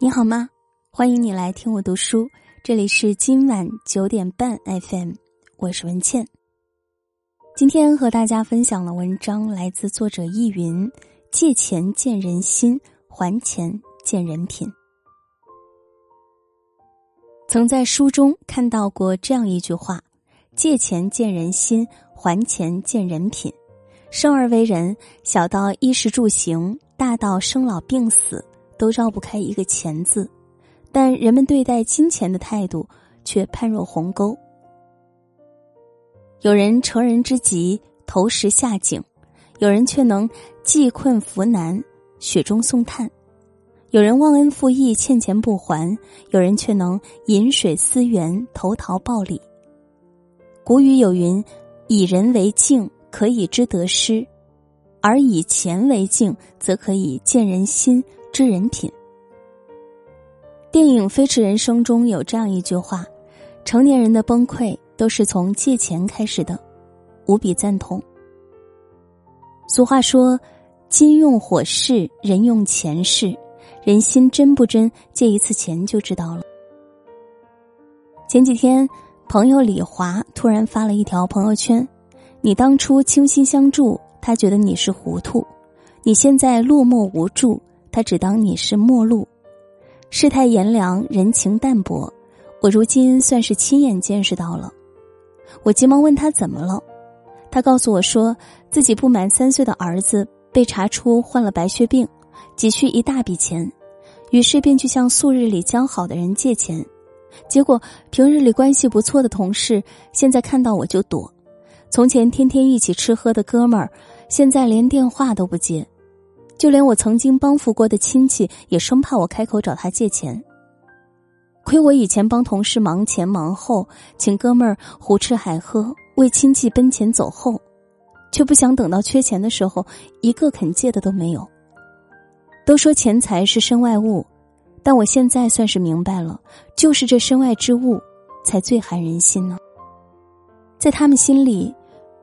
你好吗？欢迎你来听我读书，这里是今晚九点半 FM，我是文倩。今天和大家分享的文章来自作者易云，借钱见人心，还钱见人品。曾在书中看到过这样一句话：“借钱见人心，还钱见人品。”生而为人，小到衣食住行，大到生老病死。都绕不开一个“钱”字，但人们对待金钱的态度却判若鸿沟。有人成人之急投石下井，有人却能济困扶难雪中送炭；有人忘恩负义欠钱不还，有人却能饮水思源投桃报李。古语有云：“以人为镜，可以知得失；而以钱为镜，则可以见人心。”知人品。电影《飞驰人生》中有这样一句话：“成年人的崩溃都是从借钱开始的。”无比赞同。俗话说：“金用火试，人用钱试，人心真不真，借一次钱就知道了。”前几天，朋友李华突然发了一条朋友圈：“你当初倾心相助，他觉得你是糊涂；你现在落寞无助。”他只当你是陌路，世态炎凉，人情淡薄。我如今算是亲眼见识到了。我急忙问他怎么了，他告诉我说自己不满三岁的儿子被查出患了白血病，急需一大笔钱，于是便去向素日里交好的人借钱。结果平日里关系不错的同事，现在看到我就躲；从前天天一起吃喝的哥们儿，现在连电话都不接。就连我曾经帮扶过的亲戚，也生怕我开口找他借钱。亏我以前帮同事忙前忙后，请哥们儿胡吃海喝，为亲戚奔前走后，却不想等到缺钱的时候，一个肯借的都没有。都说钱财是身外物，但我现在算是明白了，就是这身外之物，才最寒人心呢。在他们心里，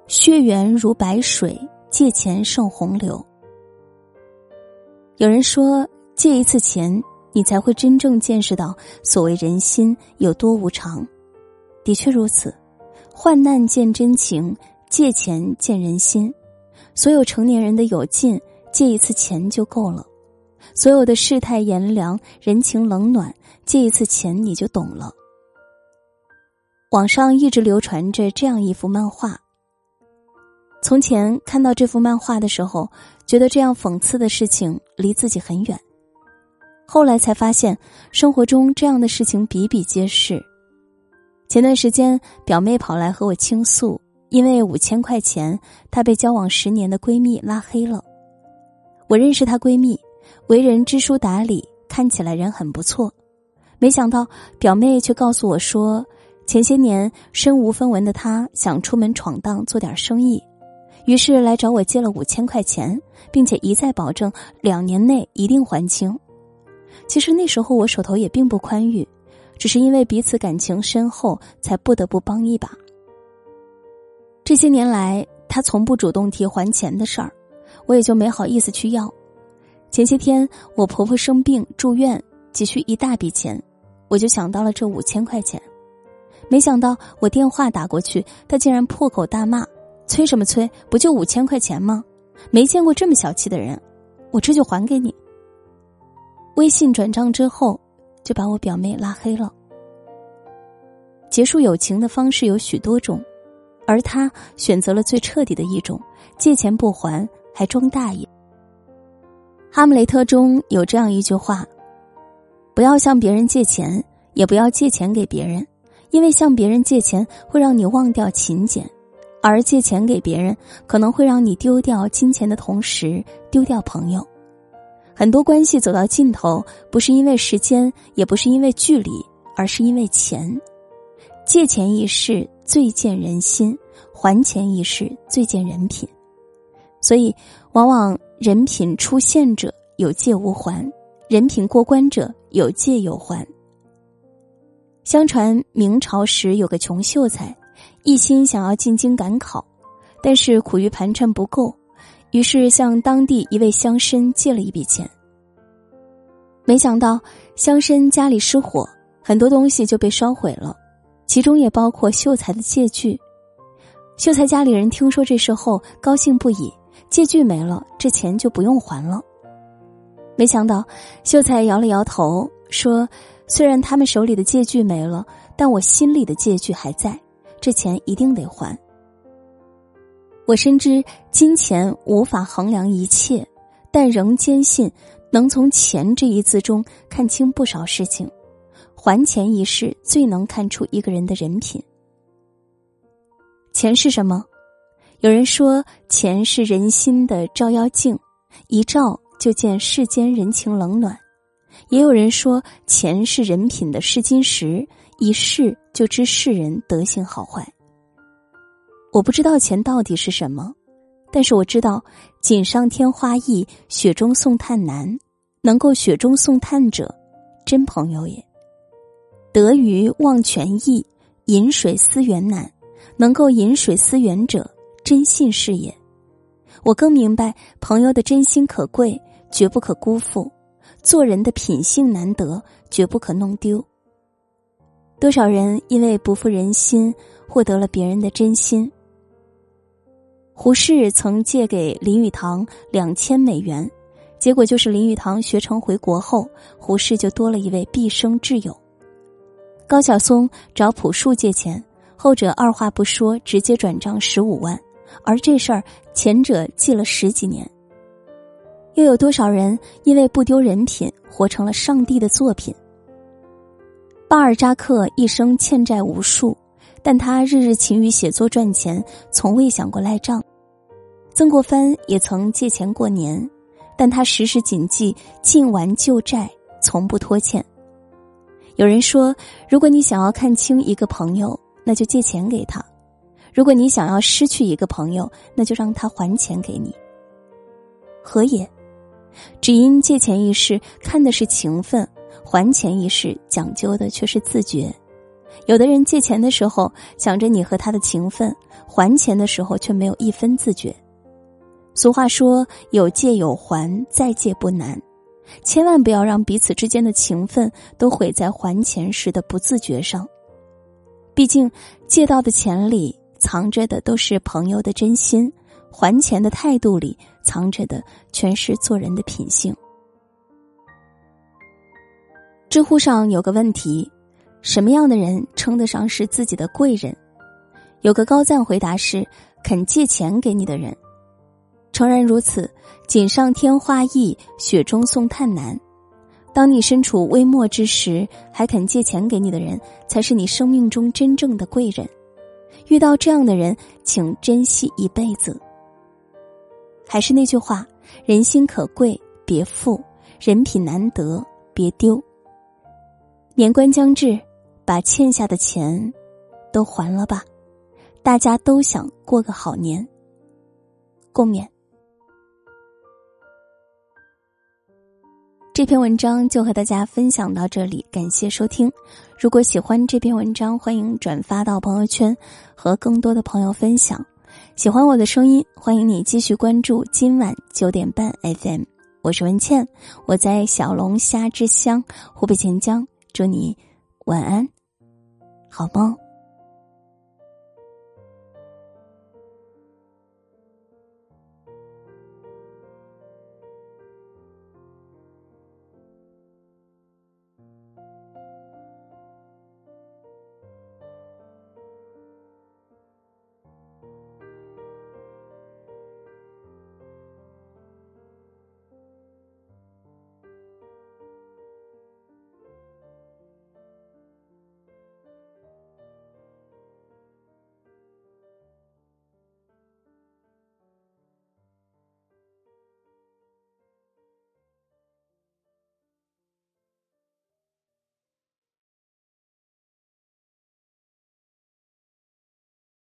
血缘如白水，借钱胜洪流。有人说，借一次钱，你才会真正见识到所谓人心有多无常。的确如此，患难见真情，借钱见人心。所有成年人的有劲，借一次钱就够了；所有的世态炎凉，人情冷暖，借一次钱你就懂了。网上一直流传着这样一幅漫画。从前看到这幅漫画的时候，觉得这样讽刺的事情离自己很远。后来才发现，生活中这样的事情比比皆是。前段时间，表妹跑来和我倾诉，因为五千块钱，她被交往十年的闺蜜拉黑了。我认识她闺蜜，为人知书达理，看起来人很不错。没想到表妹却告诉我说，前些年身无分文的她想出门闯荡，做点生意。于是来找我借了五千块钱，并且一再保证两年内一定还清。其实那时候我手头也并不宽裕，只是因为彼此感情深厚，才不得不帮一把。这些年来，他从不主动提还钱的事儿，我也就没好意思去要。前些天我婆婆生病住院，急需一大笔钱，我就想到了这五千块钱。没想到我电话打过去，他竟然破口大骂。催什么催？不就五千块钱吗？没见过这么小气的人，我这就还给你。微信转账之后，就把我表妹拉黑了。结束友情的方式有许多种，而他选择了最彻底的一种：借钱不还，还装大爷。哈姆雷特中有这样一句话：不要向别人借钱，也不要借钱给别人，因为向别人借钱会让你忘掉勤俭。而借钱给别人，可能会让你丢掉金钱的同时丢掉朋友。很多关系走到尽头，不是因为时间，也不是因为距离，而是因为钱。借钱一事最见人心，还钱一事最见人品。所以，往往人品出现者有借无还，人品过关者有借有还。相传明朝时有个穷秀才。一心想要进京赶考，但是苦于盘缠不够，于是向当地一位乡绅借了一笔钱。没想到乡绅家里失火，很多东西就被烧毁了，其中也包括秀才的借据。秀才家里人听说这事后，高兴不已，借据没了，这钱就不用还了。没想到秀才摇了摇头，说：“虽然他们手里的借据没了，但我心里的借据还在，这钱一定得还。”我深知金钱无法衡量一切，但仍坚信能从“钱”这一字中看清不少事情。还钱一事最能看出一个人的人品。钱是什么？有人说，钱是人心的照妖镜，一照就见世间人情冷暖；也有人说，钱是人品的试金石，一试就知世人德行好坏。我不知道钱到底是什么，但是我知道锦上添花易，雪中送炭难。能够雪中送炭者，真朋友也。得鱼忘泉易，饮水思源难。能够饮水思源者，真信是也。我更明白朋友的真心可贵，绝不可辜负；做人的品性难得，绝不可弄丢。多少人因为不负人心，获得了别人的真心。胡适曾借给林语堂两千美元，结果就是林语堂学成回国后，胡适就多了一位毕生挚友。高晓松找朴树借钱，后者二话不说直接转账十五万，而这事儿前者记了十几年。又有多少人因为不丢人品，活成了上帝的作品？巴尔扎克一生欠债无数。但他日日勤于写作赚钱，从未想过赖账。曾国藩也曾借钱过年，但他时时谨记尽完旧债，从不拖欠。有人说，如果你想要看清一个朋友，那就借钱给他；如果你想要失去一个朋友，那就让他还钱给你。何也？只因借钱一事看的是情分，还钱一事讲究的却是自觉。有的人借钱的时候想着你和他的情分，还钱的时候却没有一分自觉。俗话说：“有借有还，再借不难。”千万不要让彼此之间的情分都毁在还钱时的不自觉上。毕竟，借到的钱里藏着的都是朋友的真心，还钱的态度里藏着的全是做人的品性。知乎上有个问题。什么样的人称得上是自己的贵人？有个高赞回答是：肯借钱给你的人。诚然如此，锦上添花易，雪中送炭难。当你身处微末之时，还肯借钱给你的人，才是你生命中真正的贵人。遇到这样的人，请珍惜一辈子。还是那句话：人心可贵，别负；人品难得，别丢。年关将至。把欠下的钱都还了吧，大家都想过个好年。共勉。这篇文章就和大家分享到这里，感谢收听。如果喜欢这篇文章，欢迎转发到朋友圈，和更多的朋友分享。喜欢我的声音，欢迎你继续关注今晚九点半 FM。我是文倩，我在小龙虾之乡湖北潜江，祝你晚安。好梦。